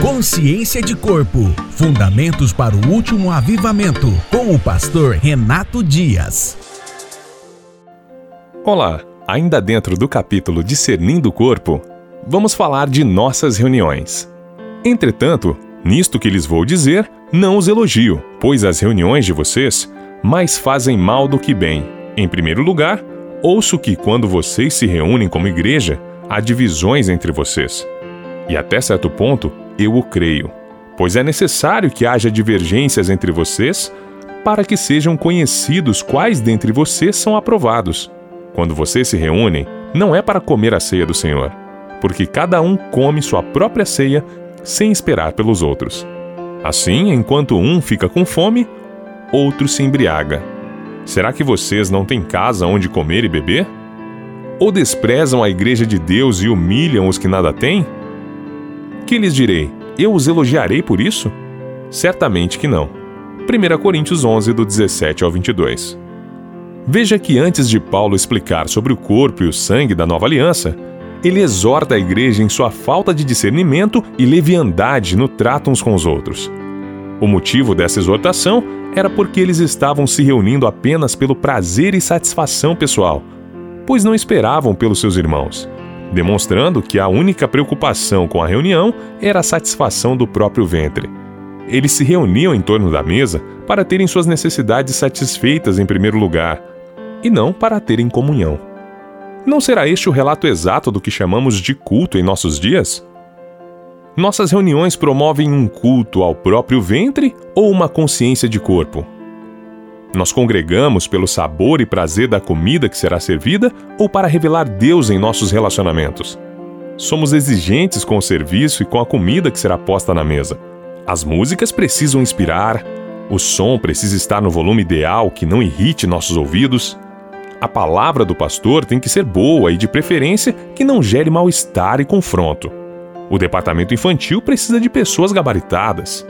Consciência de Corpo Fundamentos para o Último Avivamento, com o pastor Renato Dias. Olá, ainda dentro do capítulo Discernindo o Corpo, vamos falar de nossas reuniões. Entretanto, nisto que lhes vou dizer, não os elogio, pois as reuniões de vocês mais fazem mal do que bem. Em primeiro lugar, ouço que quando vocês se reúnem como igreja, há divisões entre vocês. E até certo ponto, eu o creio, pois é necessário que haja divergências entre vocês para que sejam conhecidos quais dentre vocês são aprovados. Quando vocês se reúnem, não é para comer a ceia do Senhor, porque cada um come sua própria ceia sem esperar pelos outros. Assim, enquanto um fica com fome, outro se embriaga. Será que vocês não têm casa onde comer e beber? Ou desprezam a igreja de Deus e humilham os que nada têm? Que lhes direi? Eu os elogiarei por isso? Certamente que não. 1 Coríntios 11, do 17 ao 22. Veja que antes de Paulo explicar sobre o corpo e o sangue da nova aliança, ele exorta a igreja em sua falta de discernimento e leviandade no trato uns com os outros. O motivo dessa exortação era porque eles estavam se reunindo apenas pelo prazer e satisfação pessoal, pois não esperavam pelos seus irmãos, demonstrando que a única preocupação com a reunião era a satisfação do próprio ventre. Eles se reuniam em torno da mesa para terem suas necessidades satisfeitas em primeiro lugar, e não para terem comunhão. Não será este o relato exato do que chamamos de culto em nossos dias? Nossas reuniões promovem um culto ao próprio ventre ou uma consciência de corpo? Nós congregamos pelo sabor e prazer da comida que será servida ou para revelar Deus em nossos relacionamentos? Somos exigentes com o serviço e com a comida que será posta na mesa. As músicas precisam inspirar, o som precisa estar no volume ideal que não irrite nossos ouvidos. A palavra do pastor tem que ser boa e, de preferência, que não gere mal-estar e confronto. O departamento infantil precisa de pessoas gabaritadas.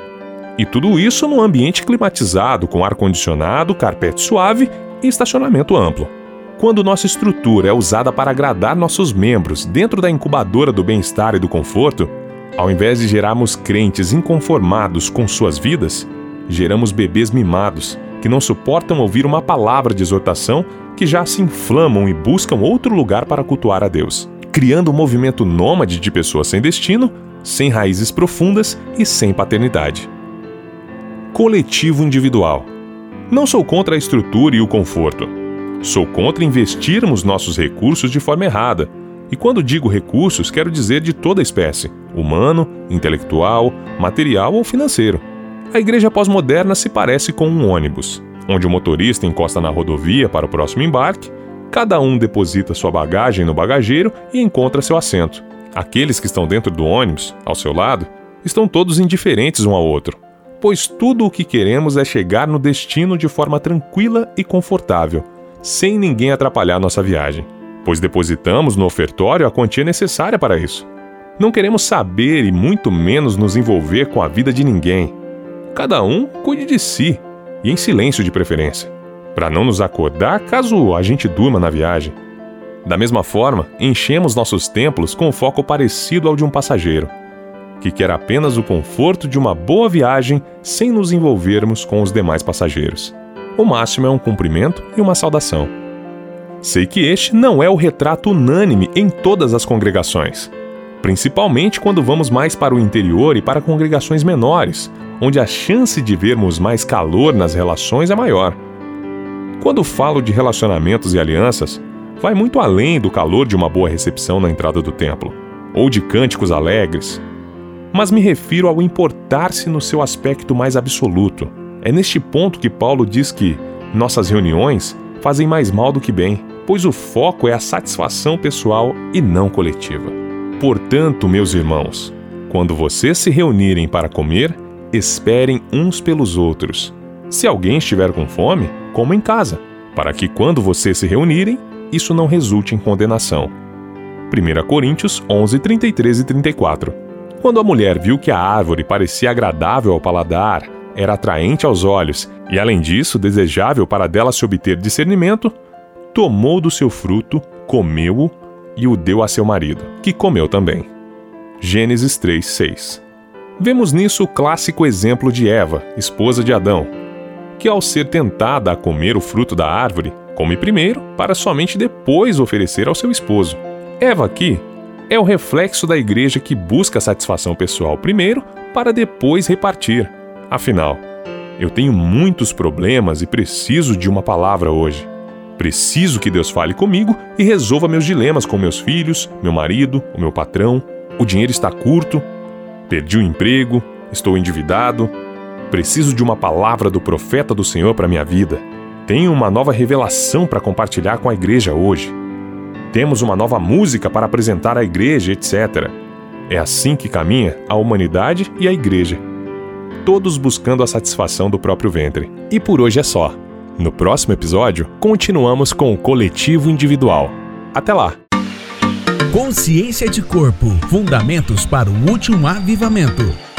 E tudo isso num ambiente climatizado, com ar-condicionado, carpete suave e estacionamento amplo. Quando nossa estrutura é usada para agradar nossos membros dentro da incubadora do bem-estar e do conforto, ao invés de gerarmos crentes inconformados com suas vidas, geramos bebês mimados que não suportam ouvir uma palavra de exortação que já se inflamam e buscam outro lugar para cultuar a Deus, criando um movimento nômade de pessoas sem destino, sem raízes profundas e sem paternidade coletivo individual. Não sou contra a estrutura e o conforto. Sou contra investirmos nossos recursos de forma errada. E quando digo recursos, quero dizer de toda espécie: humano, intelectual, material ou financeiro. A igreja pós-moderna se parece com um ônibus, onde o motorista encosta na rodovia para o próximo embarque, cada um deposita sua bagagem no bagageiro e encontra seu assento. Aqueles que estão dentro do ônibus, ao seu lado, estão todos indiferentes um ao outro, pois tudo o que queremos é chegar no destino de forma tranquila e confortável, sem ninguém atrapalhar nossa viagem, pois depositamos no ofertório a quantia necessária para isso. Não queremos saber e muito menos nos envolver com a vida de ninguém. Cada um cuide de si, e em silêncio de preferência, para não nos acordar caso a gente durma na viagem. Da mesma forma, enchemos nossos templos com um foco parecido ao de um passageiro que quer apenas o conforto de uma boa viagem sem nos envolvermos com os demais passageiros. O máximo é um cumprimento e uma saudação. Sei que este não é o retrato unânime em todas as congregações, principalmente quando vamos mais para o interior e para congregações menores, onde a chance de vermos mais calor nas relações é maior. Quando falo de relacionamentos e alianças, vai muito além do calor de uma boa recepção na entrada do templo, ou de cânticos alegres, mas me refiro ao importar-se no seu aspecto mais absoluto. É neste ponto que Paulo diz que nossas reuniões fazem mais mal do que bem, pois o foco é a satisfação pessoal e não coletiva. Portanto, meus irmãos, quando vocês se reunirem para comer, esperem uns pelos outros. Se alguém estiver com fome, coma em casa, para que quando vocês se reunirem, isso não resulte em condenação. 1 Coríntios 11, 33 e 34 quando a mulher viu que a árvore parecia agradável ao paladar, era atraente aos olhos e, além disso, desejável para dela se obter discernimento, tomou do seu fruto, comeu-o e o deu a seu marido, que comeu também. Gênesis 3:6. Vemos nisso o clássico exemplo de Eva, esposa de Adão, que ao ser tentada a comer o fruto da árvore, come primeiro para somente depois oferecer ao seu esposo. Eva aqui é o reflexo da igreja que busca a satisfação pessoal primeiro para depois repartir. Afinal, eu tenho muitos problemas e preciso de uma palavra hoje. Preciso que Deus fale comigo e resolva meus dilemas com meus filhos, meu marido, o meu patrão. O dinheiro está curto, perdi o emprego, estou endividado. Preciso de uma palavra do profeta do Senhor para minha vida. Tenho uma nova revelação para compartilhar com a igreja hoje. Temos uma nova música para apresentar à igreja, etc. É assim que caminha a humanidade e a igreja. Todos buscando a satisfação do próprio ventre. E por hoje é só. No próximo episódio, continuamos com o coletivo individual. Até lá! Consciência de Corpo Fundamentos para o Último Avivamento.